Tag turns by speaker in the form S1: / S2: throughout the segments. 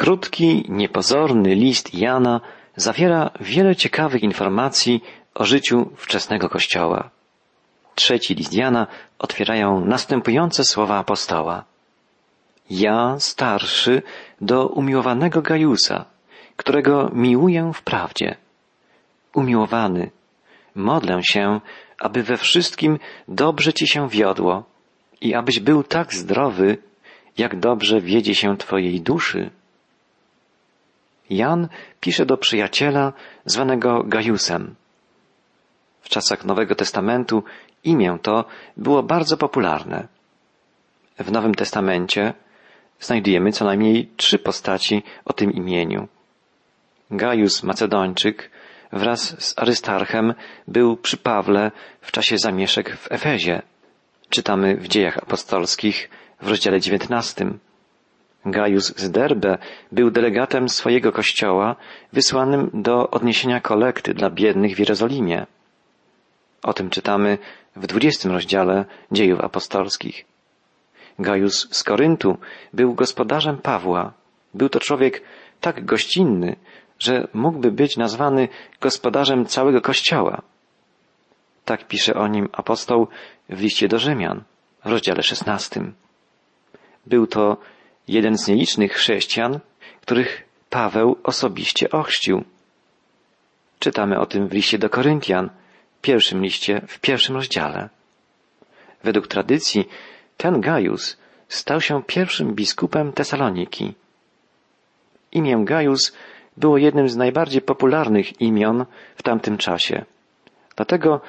S1: Krótki, niepozorny list Jana zawiera wiele ciekawych informacji o życiu wczesnego Kościoła. Trzeci list Jana otwierają następujące słowa apostoła. Ja, starszy, do umiłowanego Gajusa, którego miłuję w prawdzie. Umiłowany, modlę się, aby we wszystkim dobrze ci się wiodło i abyś był tak zdrowy, jak dobrze wiedzie się twojej duszy. Jan pisze do przyjaciela zwanego Gajusem. W czasach Nowego Testamentu imię to było bardzo popularne. W Nowym Testamencie znajdujemy co najmniej trzy postaci o tym imieniu. Gajus Macedończyk wraz z Arystarchem był przy Pawle w czasie zamieszek w Efezie. Czytamy w dziejach apostolskich w rozdziale 19. Gaius z Derbe był delegatem swojego kościoła wysłanym do odniesienia kolekty dla biednych w Jerozolimie. O tym czytamy w dwudziestym rozdziale dziejów apostolskich. Gaius z Koryntu był gospodarzem Pawła. Był to człowiek tak gościnny, że mógłby być nazwany gospodarzem całego kościoła. Tak pisze o nim apostoł w liście do Rzymian w rozdziale szesnastym. Był to jeden z nielicznych chrześcijan, których Paweł osobiście ochrzcił. Czytamy o tym w liście do Koryntian, pierwszym liście, w pierwszym rozdziale. Według tradycji ten Gajus stał się pierwszym biskupem Tesaloniki. Imię Gajus było jednym z najbardziej popularnych imion w tamtym czasie. Dlatego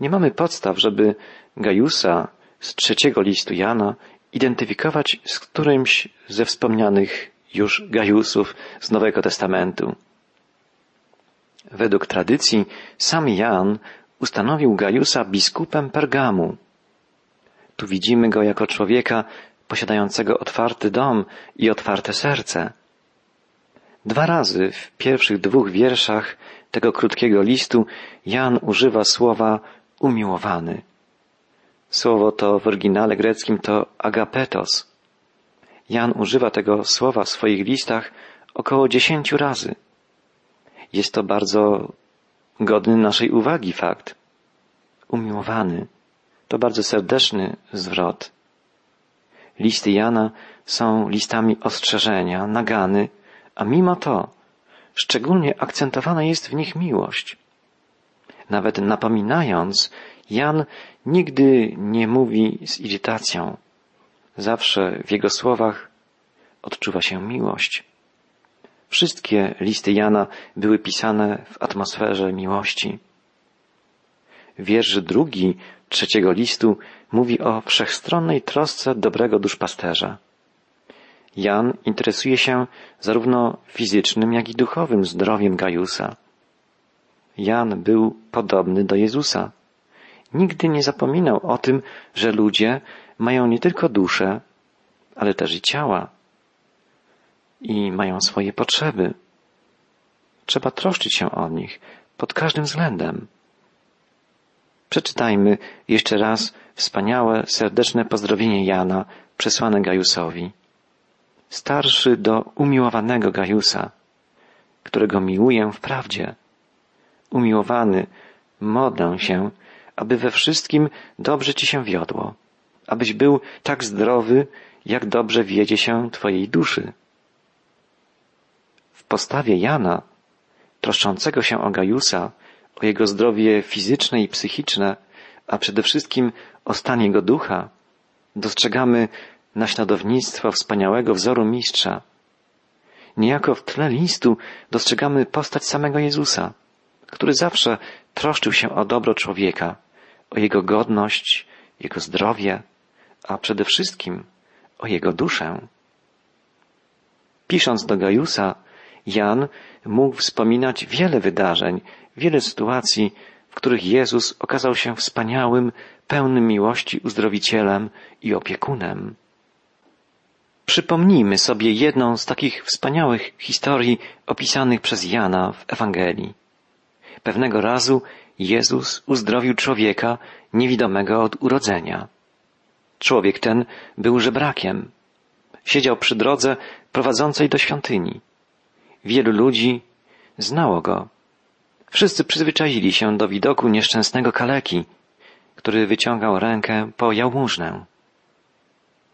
S1: nie mamy podstaw, żeby Gajusa z trzeciego listu Jana identyfikować z którymś ze wspomnianych już Gajusów z Nowego Testamentu. Według tradycji sam Jan ustanowił Gajusa biskupem Pergamu. Tu widzimy go jako człowieka posiadającego otwarty dom i otwarte serce. Dwa razy w pierwszych dwóch wierszach tego krótkiego listu Jan używa słowa umiłowany. Słowo to w oryginale greckim to agapetos. Jan używa tego słowa w swoich listach około dziesięciu razy. Jest to bardzo godny naszej uwagi fakt. Umiłowany. To bardzo serdeczny zwrot. Listy Jana są listami ostrzeżenia, nagany, a mimo to szczególnie akcentowana jest w nich miłość. Nawet napominając, Jan nigdy nie mówi z irytacją. Zawsze w jego słowach odczuwa się miłość. Wszystkie listy Jana były pisane w atmosferze miłości. Wiersz drugi trzeciego listu mówi o wszechstronnej trosce dobrego duszpasterza. Jan interesuje się zarówno fizycznym, jak i duchowym zdrowiem Gajusa. Jan był podobny do Jezusa. Nigdy nie zapominał o tym, że ludzie mają nie tylko duszę, ale też i ciała i mają swoje potrzeby. Trzeba troszczyć się o nich pod każdym względem. Przeczytajmy jeszcze raz wspaniałe, serdeczne pozdrowienie Jana przesłane Gajusowi. Starszy do umiłowanego Gajusa, którego miłuję w prawdzie. Umiłowany, modlę się, aby we wszystkim dobrze ci się wiodło, abyś był tak zdrowy, jak dobrze wiedzie się twojej duszy. W postawie Jana, troszczącego się o Gajusa, o jego zdrowie fizyczne i psychiczne, a przede wszystkim o stan jego ducha, dostrzegamy naśladownictwo wspaniałego wzoru mistrza. Niejako w tle listu dostrzegamy postać samego Jezusa, który zawsze troszczył się o dobro człowieka, o jego godność, jego zdrowie, a przede wszystkim o jego duszę. Pisząc do Gajusa, Jan mógł wspominać wiele wydarzeń, wiele sytuacji, w których Jezus okazał się wspaniałym, pełnym miłości uzdrowicielem i opiekunem. Przypomnijmy sobie jedną z takich wspaniałych historii opisanych przez Jana w Ewangelii. Pewnego razu Jezus uzdrowił człowieka niewidomego od urodzenia. Człowiek ten był żebrakiem. Siedział przy drodze prowadzącej do świątyni. Wielu ludzi znało go. Wszyscy przyzwyczaili się do widoku nieszczęsnego kaleki, który wyciągał rękę po jałmużnę.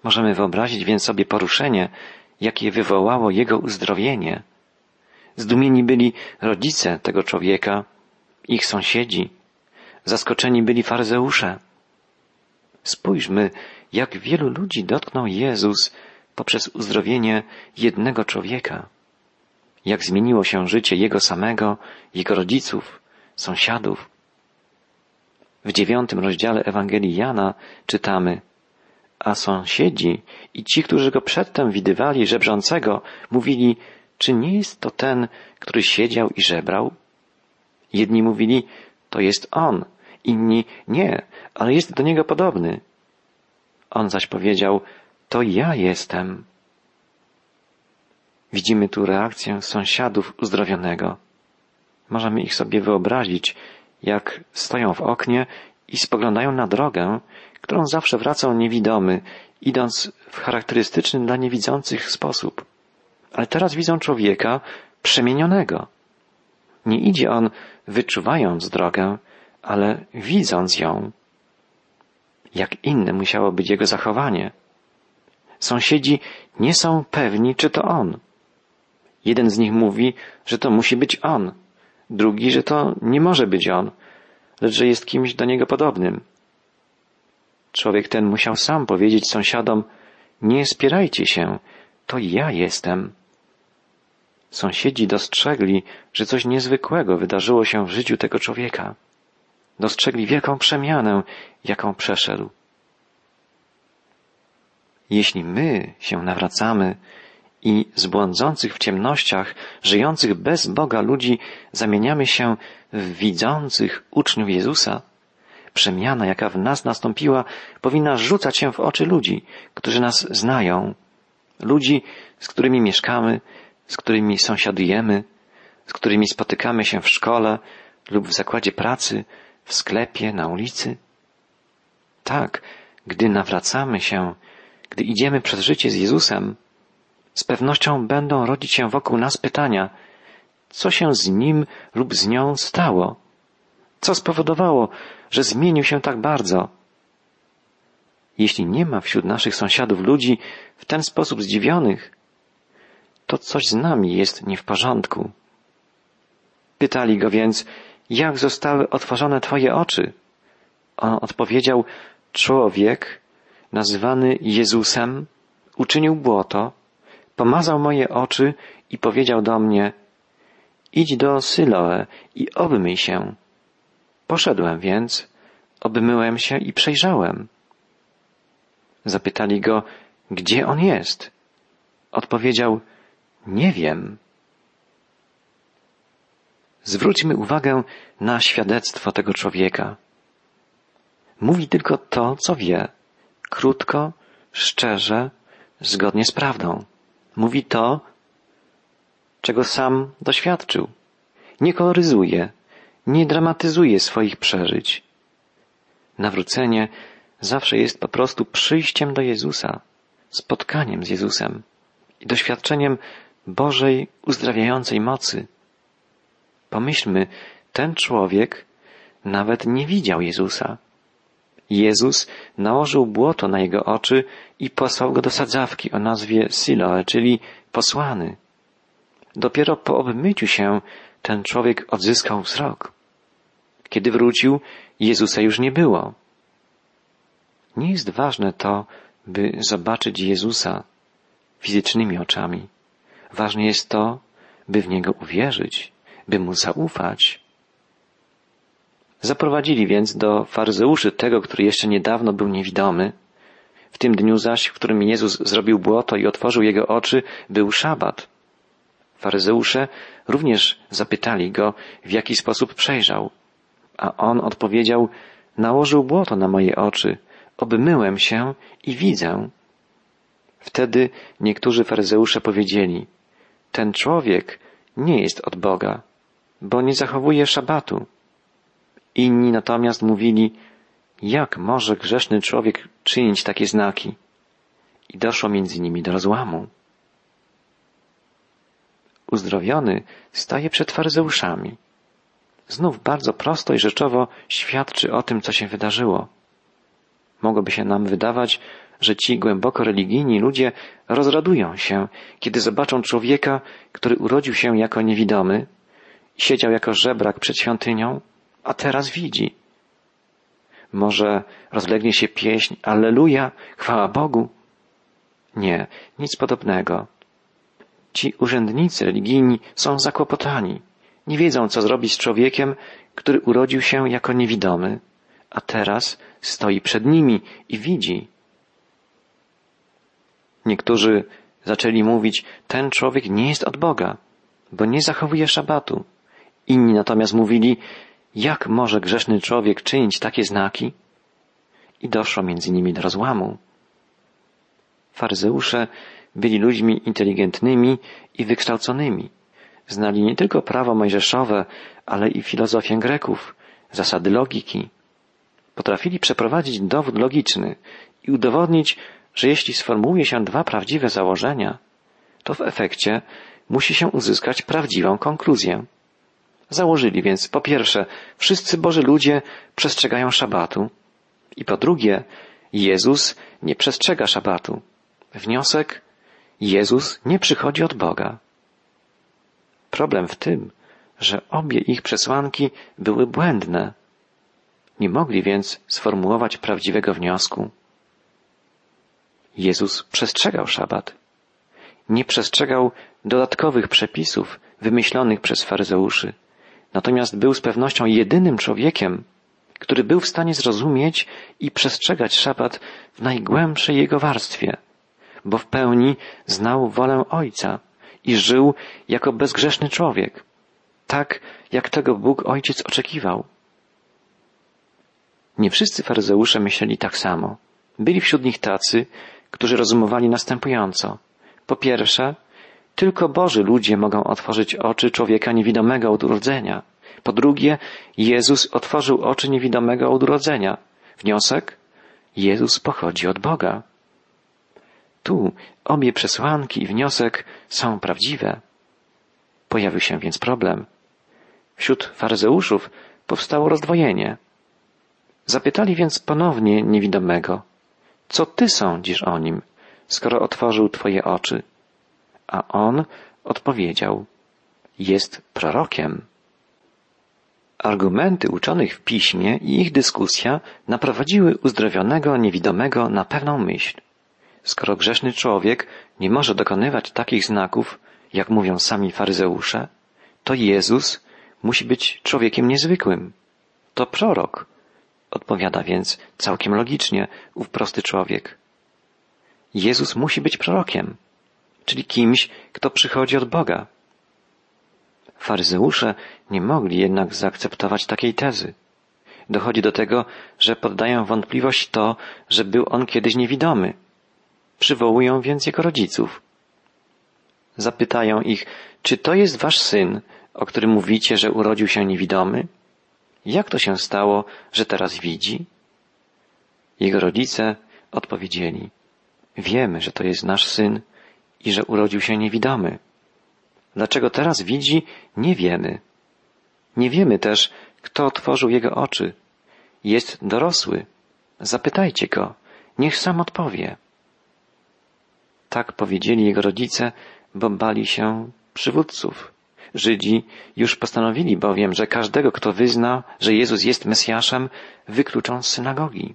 S1: Możemy wyobrazić więc sobie poruszenie, jakie wywołało jego uzdrowienie. Zdumieni byli rodzice tego człowieka, ich sąsiedzi, zaskoczeni byli faryzeusze. Spójrzmy, jak wielu ludzi dotknął Jezus poprzez uzdrowienie jednego człowieka. Jak zmieniło się życie Jego samego, Jego rodziców, sąsiadów. W dziewiątym rozdziale Ewangelii Jana czytamy A sąsiedzi i ci, którzy go przedtem widywali żebrzącego, mówili Czy nie jest to ten, który siedział i żebrał? Jedni mówili To jest on, inni nie, ale jest do niego podobny. On zaś powiedział, to ja jestem. Widzimy tu reakcję sąsiadów uzdrowionego. Możemy ich sobie wyobrazić, jak stoją w oknie i spoglądają na drogę, którą zawsze wracał niewidomy, idąc w charakterystyczny dla niewidzących sposób. Ale teraz widzą człowieka przemienionego. Nie idzie on wyczuwając drogę, ale widząc ją. Jak inne musiało być jego zachowanie. Sąsiedzi nie są pewni, czy to on. Jeden z nich mówi, że to musi być on, drugi, że to nie może być on, lecz że jest kimś do niego podobnym. Człowiek ten musiał sam powiedzieć sąsiadom, nie spierajcie się, to ja jestem. Sąsiedzi dostrzegli, że coś niezwykłego wydarzyło się w życiu tego człowieka. Dostrzegli wielką przemianę, jaką przeszedł. Jeśli my się nawracamy i z błądzących w ciemnościach, żyjących bez Boga ludzi zamieniamy się w widzących uczniów Jezusa, przemiana, jaka w nas nastąpiła, powinna rzucać się w oczy ludzi, którzy nas znają, ludzi, z którymi mieszkamy, z którymi sąsiadujemy, z którymi spotykamy się w szkole lub w zakładzie pracy, w sklepie, na ulicy. Tak, gdy nawracamy się, gdy idziemy przez życie z Jezusem, z pewnością będą rodzić się wokół nas pytania, co się z nim lub z nią stało? Co spowodowało, że zmienił się tak bardzo? Jeśli nie ma wśród naszych sąsiadów ludzi w ten sposób zdziwionych, to coś z nami jest nie w porządku. Pytali go więc, jak zostały otworzone Twoje oczy? On odpowiedział, człowiek nazywany Jezusem uczynił błoto, pomazał moje oczy i powiedział do mnie, idź do Syloe i obmyj się. Poszedłem więc, obmyłem się i przejrzałem. Zapytali go, gdzie on jest? Odpowiedział, nie wiem. Zwróćmy uwagę na świadectwo tego człowieka. Mówi tylko to, co wie. Krótko, szczerze, zgodnie z prawdą. Mówi to, czego sam doświadczył. Nie koloryzuje, nie dramatyzuje swoich przeżyć. Nawrócenie zawsze jest po prostu przyjściem do Jezusa, spotkaniem z Jezusem i doświadczeniem Bożej uzdrawiającej mocy. Pomyślmy, ten człowiek nawet nie widział Jezusa. Jezus nałożył błoto na jego oczy i posłał go do sadzawki o nazwie Siloe, czyli posłany. Dopiero po obmyciu się ten człowiek odzyskał wzrok. Kiedy wrócił, Jezusa już nie było. Nie jest ważne to, by zobaczyć Jezusa fizycznymi oczami. Ważne jest to, by w Niego uwierzyć, by Mu zaufać. Zaprowadzili więc do faryzeuszy tego, który jeszcze niedawno był niewidomy. W tym dniu zaś, w którym Jezus zrobił błoto i otworzył jego oczy, był szabat. Faryzeusze również zapytali go, w jaki sposób przejrzał. A on odpowiedział, nałożył błoto na moje oczy, obmyłem się i widzę. Wtedy niektórzy faryzeusze powiedzieli, ten człowiek nie jest od Boga, bo nie zachowuje szabatu. Inni natomiast mówili, jak może grzeszny człowiek czynić takie znaki? I doszło między nimi do rozłamu. uzdrowiony staje przed faryzeuszami. Znów bardzo prosto i rzeczowo świadczy o tym, co się wydarzyło. Mogłoby się nam wydawać, że ci głęboko religijni ludzie rozradują się, kiedy zobaczą człowieka, który urodził się jako niewidomy, siedział jako żebrak przed świątynią, a teraz widzi. Może rozlegnie się pieśń Alleluja, chwała Bogu? Nie, nic podobnego. Ci urzędnicy religijni są zakłopotani. Nie wiedzą, co zrobić z człowiekiem, który urodził się jako niewidomy, a teraz stoi przed nimi i widzi. Niektórzy zaczęli mówić, ten człowiek nie jest od Boga, bo nie zachowuje szabatu. Inni natomiast mówili, jak może grzeszny człowiek czynić takie znaki? I doszło między nimi do rozłamu. Faryzeusze byli ludźmi inteligentnymi i wykształconymi. Znali nie tylko prawo mojżeszowe, ale i filozofię Greków, zasady logiki. Potrafili przeprowadzić dowód logiczny i udowodnić, że jeśli sformułuje się dwa prawdziwe założenia, to w efekcie musi się uzyskać prawdziwą konkluzję. Założyli więc po pierwsze, wszyscy Boży ludzie przestrzegają szabatu i po drugie, Jezus nie przestrzega szabatu. Wniosek, Jezus nie przychodzi od Boga. Problem w tym, że obie ich przesłanki były błędne. Nie mogli więc sformułować prawdziwego wniosku. Jezus przestrzegał szabat. Nie przestrzegał dodatkowych przepisów wymyślonych przez faryzeuszy. Natomiast był z pewnością jedynym człowiekiem, który był w stanie zrozumieć i przestrzegać szabat w najgłębszej jego warstwie, bo w pełni znał wolę Ojca i żył jako bezgrzeszny człowiek, tak jak tego Bóg Ojciec oczekiwał. Nie wszyscy faryzeusze myśleli tak samo. Byli wśród nich tacy, którzy rozumowali następująco. Po pierwsze, tylko Boży ludzie mogą otworzyć oczy człowieka niewidomego od urodzenia. Po drugie, Jezus otworzył oczy niewidomego od urodzenia. Wniosek? Jezus pochodzi od Boga. Tu obie przesłanki i wniosek są prawdziwe. Pojawił się więc problem. Wśród faryzeuszów powstało rozdwojenie. Zapytali więc ponownie niewidomego, co ty sądzisz o nim, skoro otworzył twoje oczy? A on odpowiedział, jest prorokiem. Argumenty uczonych w piśmie i ich dyskusja naprowadziły uzdrowionego niewidomego na pewną myśl. Skoro grzeszny człowiek nie może dokonywać takich znaków, jak mówią sami faryzeusze, to Jezus musi być człowiekiem niezwykłym. To prorok, odpowiada więc całkiem logicznie ów prosty człowiek. Jezus musi być prorokiem, czyli kimś, kto przychodzi od Boga. Faryzeusze nie mogli jednak zaakceptować takiej tezy. Dochodzi do tego, że poddają wątpliwość to, że był on kiedyś niewidomy. Przywołują więc jego rodziców. Zapytają ich, czy to jest wasz syn, o którym mówicie, że urodził się niewidomy? Jak to się stało, że teraz widzi? Jego rodzice odpowiedzieli, wiemy, że to jest nasz syn i że urodził się niewidomy. Dlaczego teraz widzi, nie wiemy. Nie wiemy też, kto otworzył jego oczy. Jest dorosły. Zapytajcie go, niech sam odpowie. Tak powiedzieli jego rodzice, bo bali się przywódców. Żydzi już postanowili bowiem, że każdego, kto wyzna, że Jezus jest Mesjaszem, wykluczą z synagogi.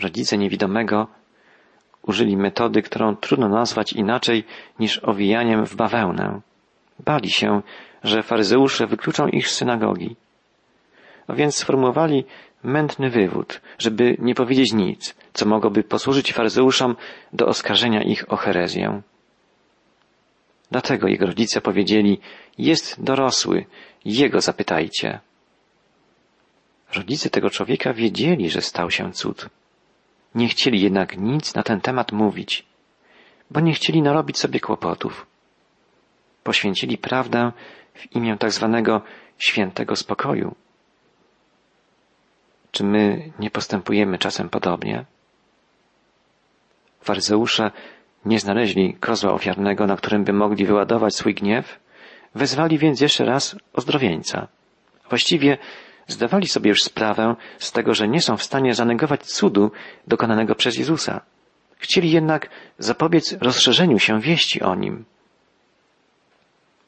S1: Rodzice niewidomego użyli metody, którą trudno nazwać inaczej niż owijaniem w bawełnę. Bali się, że faryzeusze wykluczą ich z synagogi. A więc sformułowali mętny wywód, żeby nie powiedzieć nic, co mogłoby posłużyć faryzeuszom do oskarżenia ich o herezję. Dlatego jego rodzice powiedzieli, jest dorosły, jego zapytajcie. Rodzice tego człowieka wiedzieli, że stał się cud. Nie chcieli jednak nic na ten temat mówić, bo nie chcieli narobić sobie kłopotów. Poświęcili prawdę w imię tak zwanego świętego spokoju. Czy my nie postępujemy czasem podobnie? Faryzeusze Nie znaleźli kozła ofiarnego, na którym by mogli wyładować swój gniew, wezwali więc jeszcze raz ozdrowieńca. Właściwie zdawali sobie już sprawę z tego, że nie są w stanie zanegować cudu dokonanego przez Jezusa. Chcieli jednak zapobiec rozszerzeniu się wieści o nim.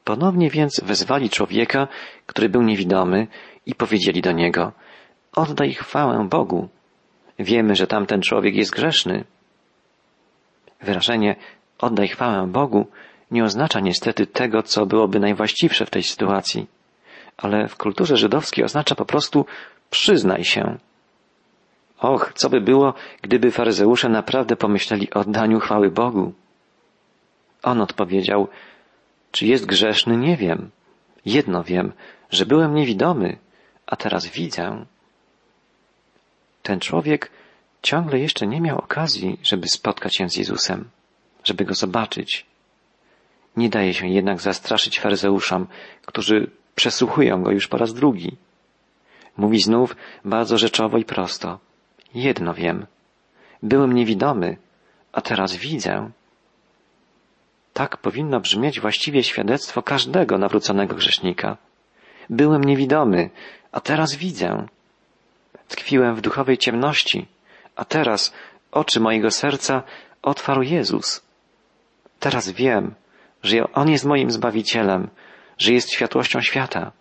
S1: Ponownie więc wezwali człowieka, który był niewidomy i powiedzieli do niego, oddaj chwałę Bogu. Wiemy, że tamten człowiek jest grzeszny. Wyrażenie oddaj chwałę Bogu nie oznacza niestety tego, co byłoby najwłaściwsze w tej sytuacji, ale w kulturze żydowskiej oznacza po prostu przyznaj się. Och, co by było, gdyby faryzeusze naprawdę pomyśleli o oddaniu chwały Bogu? On odpowiedział, czy jest grzeszny, nie wiem. Jedno wiem, że byłem niewidomy, a teraz widzę. Ten człowiek ciągle jeszcze nie miał okazji, żeby spotkać się z Jezusem, żeby go zobaczyć. Nie daje się jednak zastraszyć faryzeuszom, którzy przesłuchują go już po raz drugi. Mówi znów bardzo rzeczowo i prosto. Jedno wiem. Byłem niewidomy, a teraz widzę. Tak powinno brzmieć właściwie świadectwo każdego nawróconego grzesznika. Byłem niewidomy, a teraz widzę. Tkwiłem w duchowej ciemności, a teraz oczy mojego serca otwarł Jezus. Teraz wiem, że On jest moim Zbawicielem, że jest światłością świata.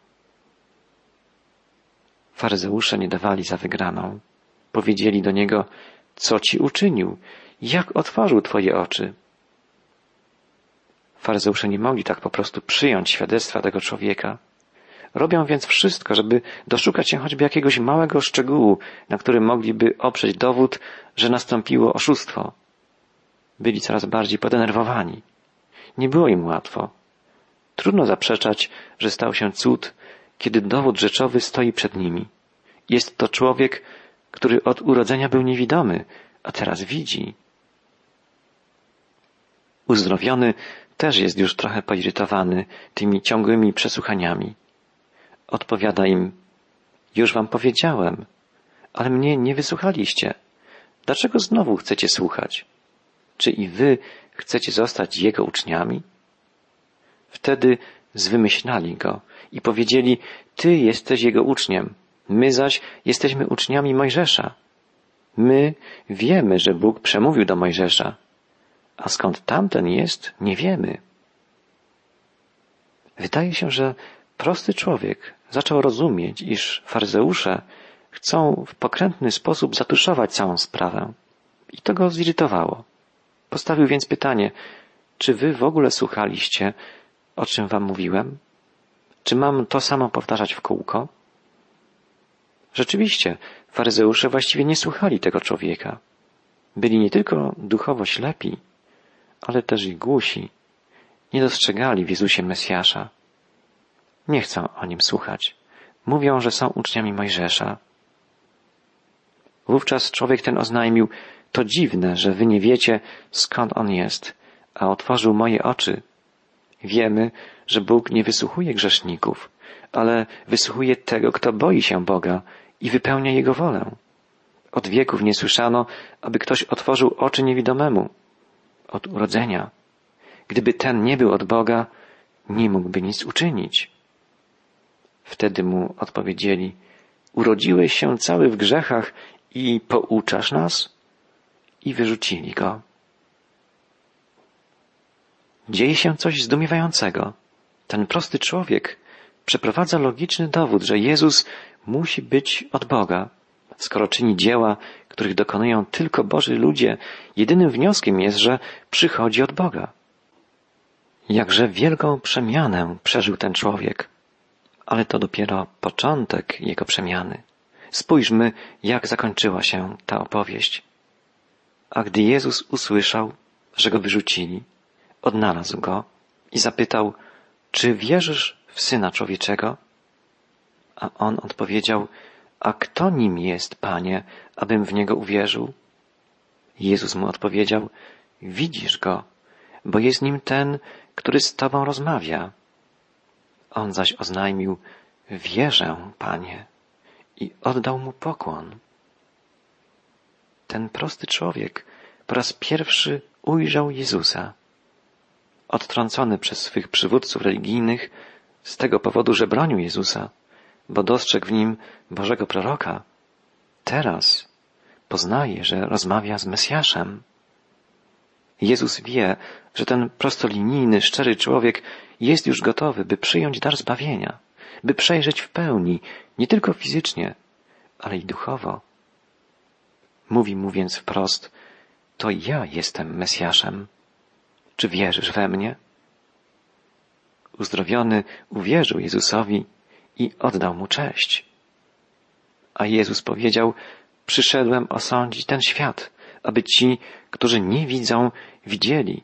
S1: Faryzeusze nie dawali za wygraną. Powiedzieli do Niego, co Ci uczynił, jak otworzył Twoje oczy. Faryzeusze nie mogli tak po prostu przyjąć świadectwa tego człowieka. Robią więc wszystko, żeby doszukać się choćby jakiegoś małego szczegółu, na którym mogliby oprzeć dowód, że nastąpiło oszustwo. Byli coraz bardziej podenerwowani. Nie było im łatwo. Trudno zaprzeczać, że stał się cud, kiedy dowód rzeczowy stoi przed nimi. Jest to człowiek, który od urodzenia był niewidomy, a teraz widzi. Uzdrowiony też jest już trochę poirytowany tymi ciągłymi przesłuchaniami. Odpowiada im, już wam powiedziałem, ale mnie nie wysłuchaliście. Dlaczego znowu chcecie słuchać? Czy i wy chcecie zostać jego uczniami? Wtedy zwymyślali go i powiedzieli, ty jesteś jego uczniem, my zaś jesteśmy uczniami Mojżesza. My wiemy, że Bóg przemówił do Mojżesza, a skąd tamten jest, nie wiemy. Wydaje się, że prosty człowiek zaczął rozumieć, iż faryzeusze chcą w pokrętny sposób zatuszować całą sprawę. I to go zirytowało. Postawił więc pytanie, czy wy w ogóle słuchaliście, o czym wam mówiłem? Czy mam to samo powtarzać w kółko? Rzeczywiście, faryzeusze właściwie nie słuchali tego człowieka. Byli nie tylko duchowo ślepi, ale też i głusi. Nie dostrzegali w Jezusie Mesjasza. Nie chcą o nim słuchać. Mówią, że są uczniami Mojżesza. Wówczas człowiek ten oznajmił, to dziwne, że wy nie wiecie, skąd on jest, a otworzył moje oczy. Wiemy, że Bóg nie wysłuchuje grzeszników, ale wysłuchuje tego, kto boi się Boga i wypełnia Jego wolę. Od wieków nie słyszano, aby ktoś otworzył oczy niewidomemu od urodzenia. Gdyby ten nie był od Boga, nie mógłby nic uczynić. Wtedy mu odpowiedzieli, urodziłeś się cały w grzechach i pouczasz nas? I wyrzucili go. Dzieje się coś zdumiewającego. Ten prosty człowiek przeprowadza logiczny dowód, że Jezus musi być od Boga. Skoro czyni dzieła, których dokonują tylko Boży ludzie, jedynym wnioskiem jest, że przychodzi od Boga. Jakże wielką przemianę przeżył ten człowiek. Ale to dopiero początek jego przemiany. Spójrzmy, jak zakończyła się ta opowieść. A gdy Jezus usłyszał, że go wyrzucili, odnalazł go i zapytał, czy wierzysz w Syna Człowieczego? A on odpowiedział, a kto nim jest, Panie, abym w niego uwierzył? Jezus mu odpowiedział, widzisz go, bo jest nim ten, który z tobą rozmawia. On zaś oznajmił, wierzę, Panie, i oddał mu pokłon. Ten prosty człowiek po raz pierwszy ujrzał Jezusa. Odtrącony przez swych przywódców religijnych z tego powodu, że bronił Jezusa, bo dostrzegł w nim Bożego proroka, teraz poznaje, że rozmawia z Mesjaszem. Jezus wie, że ten prostolinijny, szczery człowiek jest już gotowy, by przyjąć dar zbawienia, by przejrzeć w pełni, nie tylko fizycznie, ale i duchowo. Mówi mu więc wprost, to ja jestem Mesjaszem. Czy wierzysz we mnie? Uzdrowiony uwierzył Jezusowi i oddał mu cześć. A Jezus powiedział, przyszedłem osądzić ten świat, aby ci, którzy nie widzą, widzieli,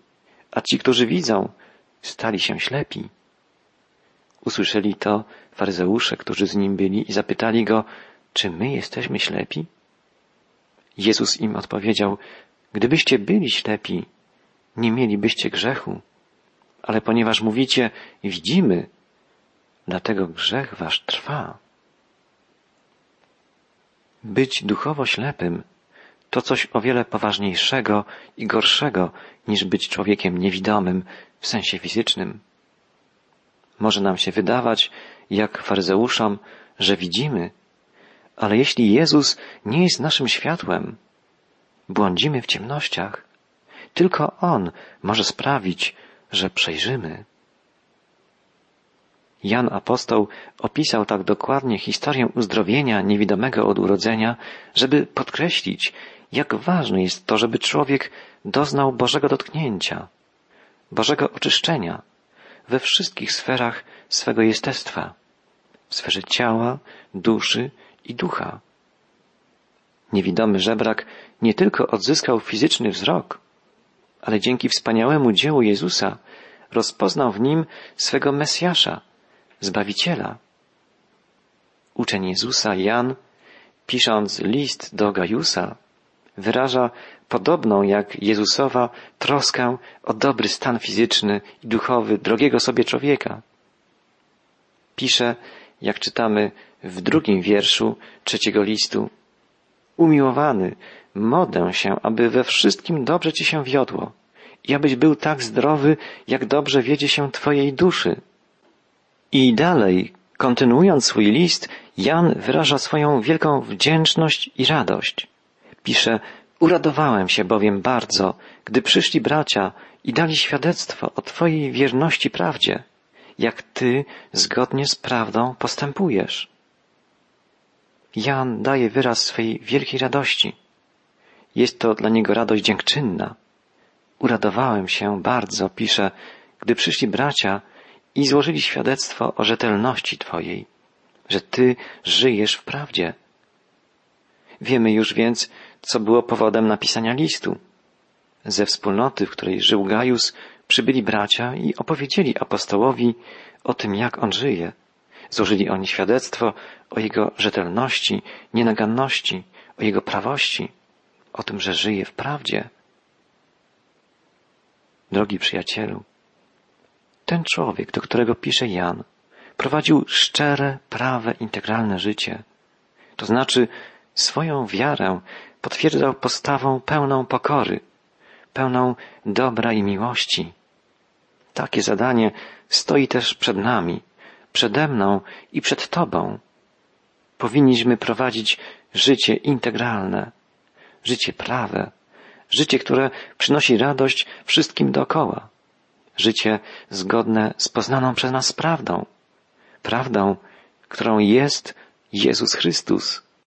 S1: a ci, którzy widzą, stali się ślepi. Usłyszeli to faryzeusze, którzy z nim byli i zapytali go, czy my jesteśmy ślepi? Jezus im odpowiedział, gdybyście byli ślepi, nie mielibyście grzechu, ale ponieważ mówicie, widzimy, dlatego grzech wasz trwa. Być duchowo ślepym to coś o wiele poważniejszego i gorszego niż być człowiekiem niewidomym w sensie fizycznym. Może nam się wydawać, jak faryzeuszom, że widzimy, ale jeśli Jezus nie jest naszym światłem, błądzimy w ciemnościach. Tylko On może sprawić, że przejrzymy. Jan Apostoł opisał tak dokładnie historię uzdrowienia niewidomego od urodzenia, żeby podkreślić, jak ważne jest to, żeby człowiek doznał Bożego dotknięcia, Bożego oczyszczenia we wszystkich sferach swego jestestwa, w sferze ciała, duszy i ducha. Niewidomy żebrak nie tylko odzyskał fizyczny wzrok, ale dzięki wspaniałemu dziełu Jezusa rozpoznał w nim swego Mesjasza, Zbawiciela. Uczeń Jezusa Jan, pisząc list do Gajusa, wyraża podobną jak Jezusowa troskę o dobry stan fizyczny i duchowy drogiego sobie człowieka. Pisze, jak czytamy w drugim wierszu trzeciego listu, Umiłowany, modlę się, aby we wszystkim dobrze ci się wiodło i abyś był tak zdrowy, jak dobrze wiedzie się twojej duszy. I dalej, kontynuując swój list, Jan wyraża swoją wielką wdzięczność i radość. Pisze, uradowałem się bowiem bardzo, gdy przyszli bracia i dali świadectwo o Twojej wierności prawdzie, jak Ty zgodnie z prawdą postępujesz. Jan daje wyraz swej wielkiej radości. Jest to dla niego radość dziękczynna. Uradowałem się bardzo, pisze, gdy przyszli bracia i złożyli świadectwo o rzetelności Twojej, że Ty żyjesz w prawdzie. Wiemy już więc, co było powodem napisania listu. Ze wspólnoty, w której żył Gajus, przybyli bracia i opowiedzieli apostołowi o tym, jak on żyje. Złożyli oni świadectwo o jego rzetelności, nienaganności, o jego prawości, o tym, że żyje w prawdzie. Drogi przyjacielu, ten człowiek, do którego pisze Jan, prowadził szczere, prawe, integralne życie. To znaczy swoją wiarę potwierdzał postawą pełną pokory, pełną dobra i miłości. Takie zadanie stoi też przed nami, przede mną i przed Tobą. Powinniśmy prowadzić życie integralne, życie prawe, życie, które przynosi radość wszystkim dookoła, życie zgodne z poznaną przez nas prawdą, prawdą, którą jest Jezus Chrystus.